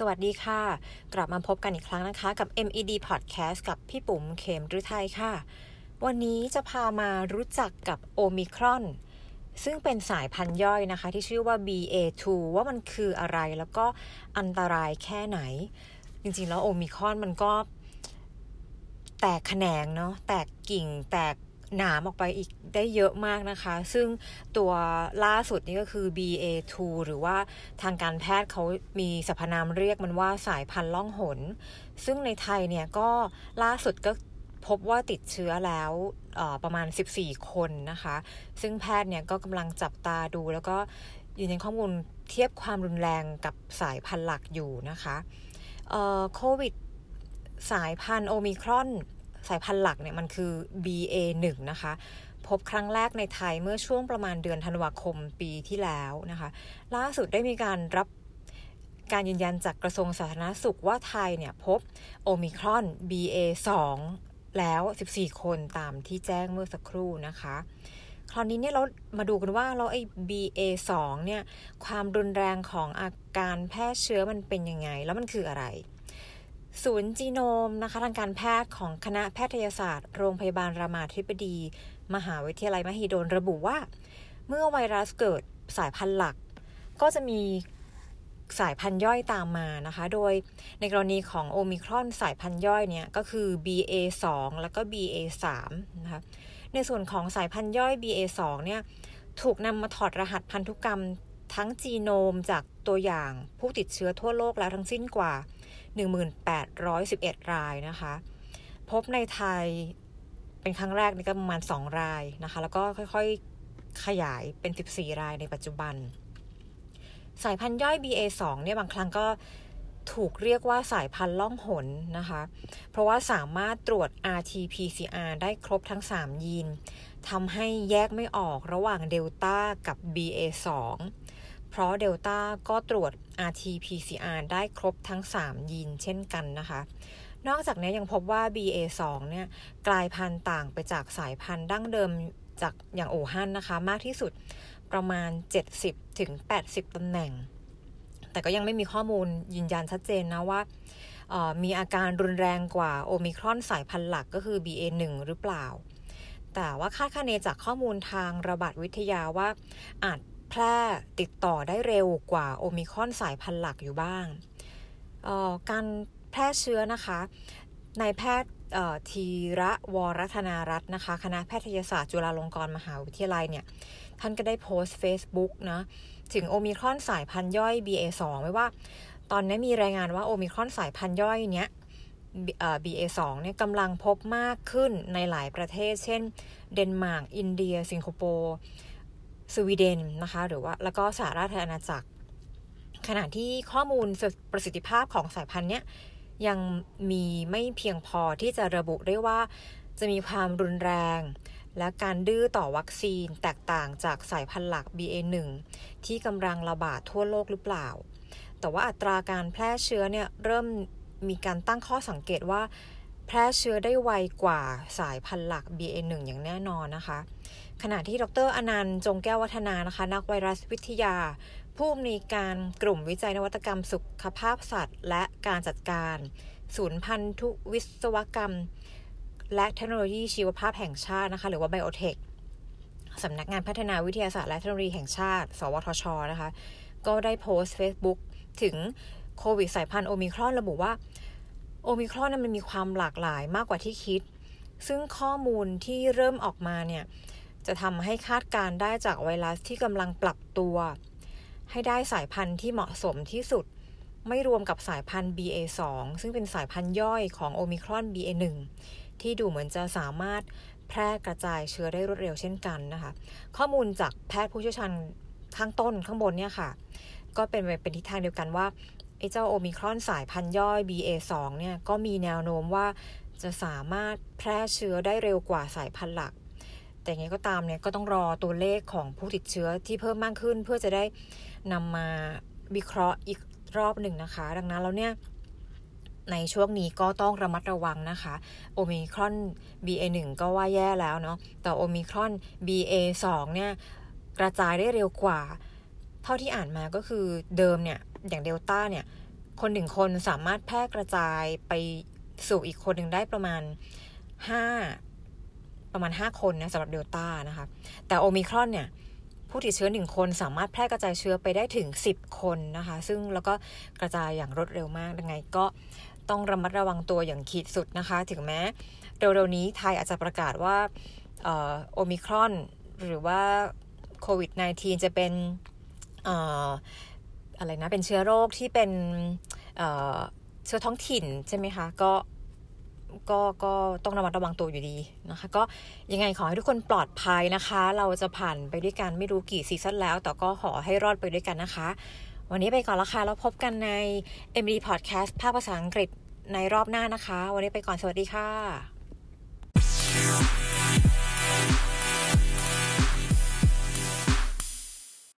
สวัสดีค่ะ กลับมาพบกันอีกครั้งนะคะกับ MED Podcast กับพี่ปุ๋มเขมฤทัยค่ะ วันนี้จะพามารู้จักกับโอมิครอน ซึ่งเป็นสายพันธุ์ย่อยนะคะ ที่ชื่อว่า BA2 ว่ามันคืออะไรแล้วก็อันตรายแค่ไหน จริงๆแล้วโอมิครอนมันก็แตกแขนงเนาะแตกกิ่งแตก หนามออกไปอีกได้เยอะมากนะคะ ซึ่งตัวล่าสุดนี่ก็คือ BA2 หรือว่าทางการแพทย์เขามีสรรพนามเรียกมันว่าสายพันธุ์ล่องหน ซึ่งในไทยเนี่ยก็ล่าสุดก็พบว่าติดเชื้อแล้วประมาณ 14 คนนะคะ ซึ่งแพทย์เนี่ยก็กำลังจับตาดู แล้วก็ยืนยันข้อมูลเทียบความรุนแรงกับสายพันธุ์หลักอยู่นะคะโควิดสายพันธุ์โอมิครอน สายพันธุ์หลักเนี่ยมันคือ BA1 นะคะ พบครั้งแรกในไทยเมื่อช่วงประมาณเดือนธันวาคมปีที่แล้วนะคะ ล่าสุดได้มีการรับการยืนยันจากกระทรวงสาธารณสุขว่าไทยเนี่ยพบโอมิครอน BA2 แล้ว 14 คนตามที่แจ้งเมื่อสักครู่นะคะ คราวนี้เนี่ยเรามาดูกันว่าเราไอ้ BA2 เนี่ยความรุนแรงของอาการแพร่เชื้อมันเป็นยังไง แล้วมันคืออะไร ศูนย์จีโนมนะคะทางการแพทย์ของคณะแพทยศาสตร์ โรงพยาบาลรามาธิบดี มหาวิทยาลัยมหิดลระบุว่า เมื่อไวรัสเกิดสายพันธุ์หลัก ก็จะมีสายพันธุ์ย่อยตามมานะคะ โดยในกรณีของโอมิครอนสายพันธุ์ย่อยเนี่ยก็คือ BA2 แล้วก็ BA3 นะคะ ในส่วนของสายพันธุ์ย่อย BA2 เนี่ยถูกนำมาถอดรหัสพันธุกรรม ทั้งจีโนมจากตัวอย่างผู้ติดเชื้อทั่วโลกแล้วทั้งสิ้นกว่า 1,811 รายนะคะ พบในไทยเป็นครั้งแรกนี่ก็ประมาณ 2 รายนะคะ แล้วก็ค่อยๆขยายเป็น 14 รายในปัจจุบัน สายพันธุ์ย่อย BA2 เนี่ยบางครั้งก็ถูกเรียกว่าสายพันธุ์ล่องหนนะคะ เพราะว่าสามารถตรวจ RT-PCR ได้ครบทั้ง 3 ยีนทำให้แยกไม่ออกระหว่างเดลต้ากับ BA2 เพราะเดลต้าก็ตรวจ RT-PCR ได้ครบทั้ง 3 ยีนเช่นกันนะคะ นอกจากนี้ยังพบว่า BA2 เนี่ยกลายพันธุ์ต่างไปจากสายพันธุ์ดั้งเดิมจากอย่างอู่ฮั่นนะคะ มากที่สุดประมาณ 70-80ถึงตำแหน่ง แต่ก็ยังไม่มีข้อมูลยืนยันชัดเจนนะว่ามีอาการรุนแรงกว่าโอมิครอนสายพันธุ์หลักก็คือ BA1 หรือเปล่า แต่ว่าคาดคะเนจากข้อมูลทางระบาดวิทยาว่าอาจ แพร่ติดต่อได้เร็วกว่าโอมิครอนสายพันธุ์หลักอยู่บ้าง การแพร่เชื้อนะคะนายแพทย์ทีระวรัธนารัตน์นะคะ คณะแพทยศาสตร์จุฬาลงกรณ์มหาวิทยาลัยเนี่ย ท่านก็ได้โพสต์ Facebook นะถึงโอมิครอนสายพันธุ์ย่อย BA2 ไว้ว่า ตอนนี้มีรายงานว่าโอมิครอนสายพันธุ์ย่อยเนี้ย BA2 เนี่ยกำลังพบมากขึ้นในหลายประเทศ เช่น เดนมาร์ก อินเดีย สิงคโปร์ สวีเดนนะคะหรือว่าแล้วก็สหราชอาณาจักร ขณะที่ข้อมูลประสิทธิภาพของสายพันธุ์เนี้ยยังมีไม่เพียงพอที่จะระบุได้ว่าจะมีความรุนแรง และการดื้อต่อวัคซีนแตกต่างจากสายพันธุ์หลัก BA1 ที่กำลังระบาดทั่วโลกหรือเปล่า แต่ว่าอัตราการแพร่เชื้อเนี่ยเริ่มมีการตั้งข้อสังเกตว่า แพร่เชื้อได้ไวกว่าสายพันธุ์หลัก BA1 อย่างแน่นอนนะคะ ขณะที่ดรอนันต์จงแก้ววัฒนานะคะ นักไวรัสวิทยา ผู้อำนวยการกลุ่มวิจัยนวัตกรรมสุขภาพสัตว์ และการจัดการ ศูนย์พันธุวิศวกรรม และเทคโนโลยีชีวภาพแห่งชาตินะคะ หรือว่าไบโอเทคสำนักงานพัฒนาวิทยาศาสตร์และเทคโนโลยีแห่งชาติ สวทช นะคะ ก็ได้โพสต์ Facebook ถึงโควิดสายพันธุ์โอมิครอนระบุว่า โอมิครอนนั้นมันมีความหลากหลายมากกว่าที่คิด ซึ่งข้อมูลที่เริ่มออกมาเนี่ย จะทำให้คาดการได้จากไวรัสที่กำลังปรับตัว ให้ได้สายพันธุ์ที่เหมาะสมที่สุด ไม่รวมกับสายพันธุ์ BA2 ซึ่งเป็นสายพันธุ์ย่อยของโอมิครอน BA1 ที่ดูเหมือนจะสามารถแพร่กระจายเชื้อได้รวดเร็วเช่นกันนะคะ ข้อมูลจากแพทย์ผู้เชี่ยวชาญข้างต้นข้างบนเนี่ยค่ะ ก็เป็นเป็นทิศทางเดียวกันว่า เจ้าโอมิครอนสายพันธุ์ย่อย BA2 เนี่ยก็มีแนวโน้มว่าจะสามารถแพร่เชื้อได้เร็วกว่าสายพันธุ์หลัก แต่ไงก็ตามเนี่ยก็ต้องรอตัวเลขของผู้ติดเชื้อที่เพิ่มมากขึ้น เพื่อจะได้นำมาวิเคราะห์อีกรอบหนึ่งนะคะ ดังนั้นแล้วเนี่ยในช่วงนี้ก็ต้องระมัดระวังนะคะ โอมิครอน BA1 ก็ว่าแย่แล้วเนาะ แต่โอมิครอน BA2 เนี่ยกระจายได้เร็วกว่า เท่าที่อ่านมาก็คือเดิมเนี่ย อย่างเดลต้าเนี่ย คนหนึ่งคนสามารถแพร่กระจายไปสู่อีกคนหนึ่งได้ประมาณห้าประมาณห้าคนนะสำหรับเดลต้านะคะ แต่โอมิครอนเนี่ยผู้ติดเชื้อหนึ่งคนสามารถแพร่กระจายเชื้อไปได้ถึงสิบคนนะคะ ซึ่งแล้วก็กระจายอย่างรวดเร็วมากยังไงก็ต้องระมัดระวังตัวอย่างขีดสุดนะคะ ถึงแม้เร็วๆนี้ไทยอาจจะประกาศว่าโอมิครอนหรือว่าโควิด -19 จะเป็น อะไรนะเป็นเชื้อโรคที่เป็นเชื้อท้องถิ่นใช่ไหมคะก็ก็ก็ต้องระมัดระวังตัวอยู่ดีนะคะ ก็ยังไงขอให้ทุกคนปลอดภัยนะคะ เราจะผ่านไปด้วยกันไม่รู้กี่ซีซั่นแล้ว แต่ก็ขอให้รอดไปด้วยกันนะคะ วันนี้ไปก่อนละค่ะแล้วพบกันใน MD Podcast ภาคภาษาอังกฤษในรอบหน้านะคะ วันนี้ไปก่อนสวัสดีค่ะ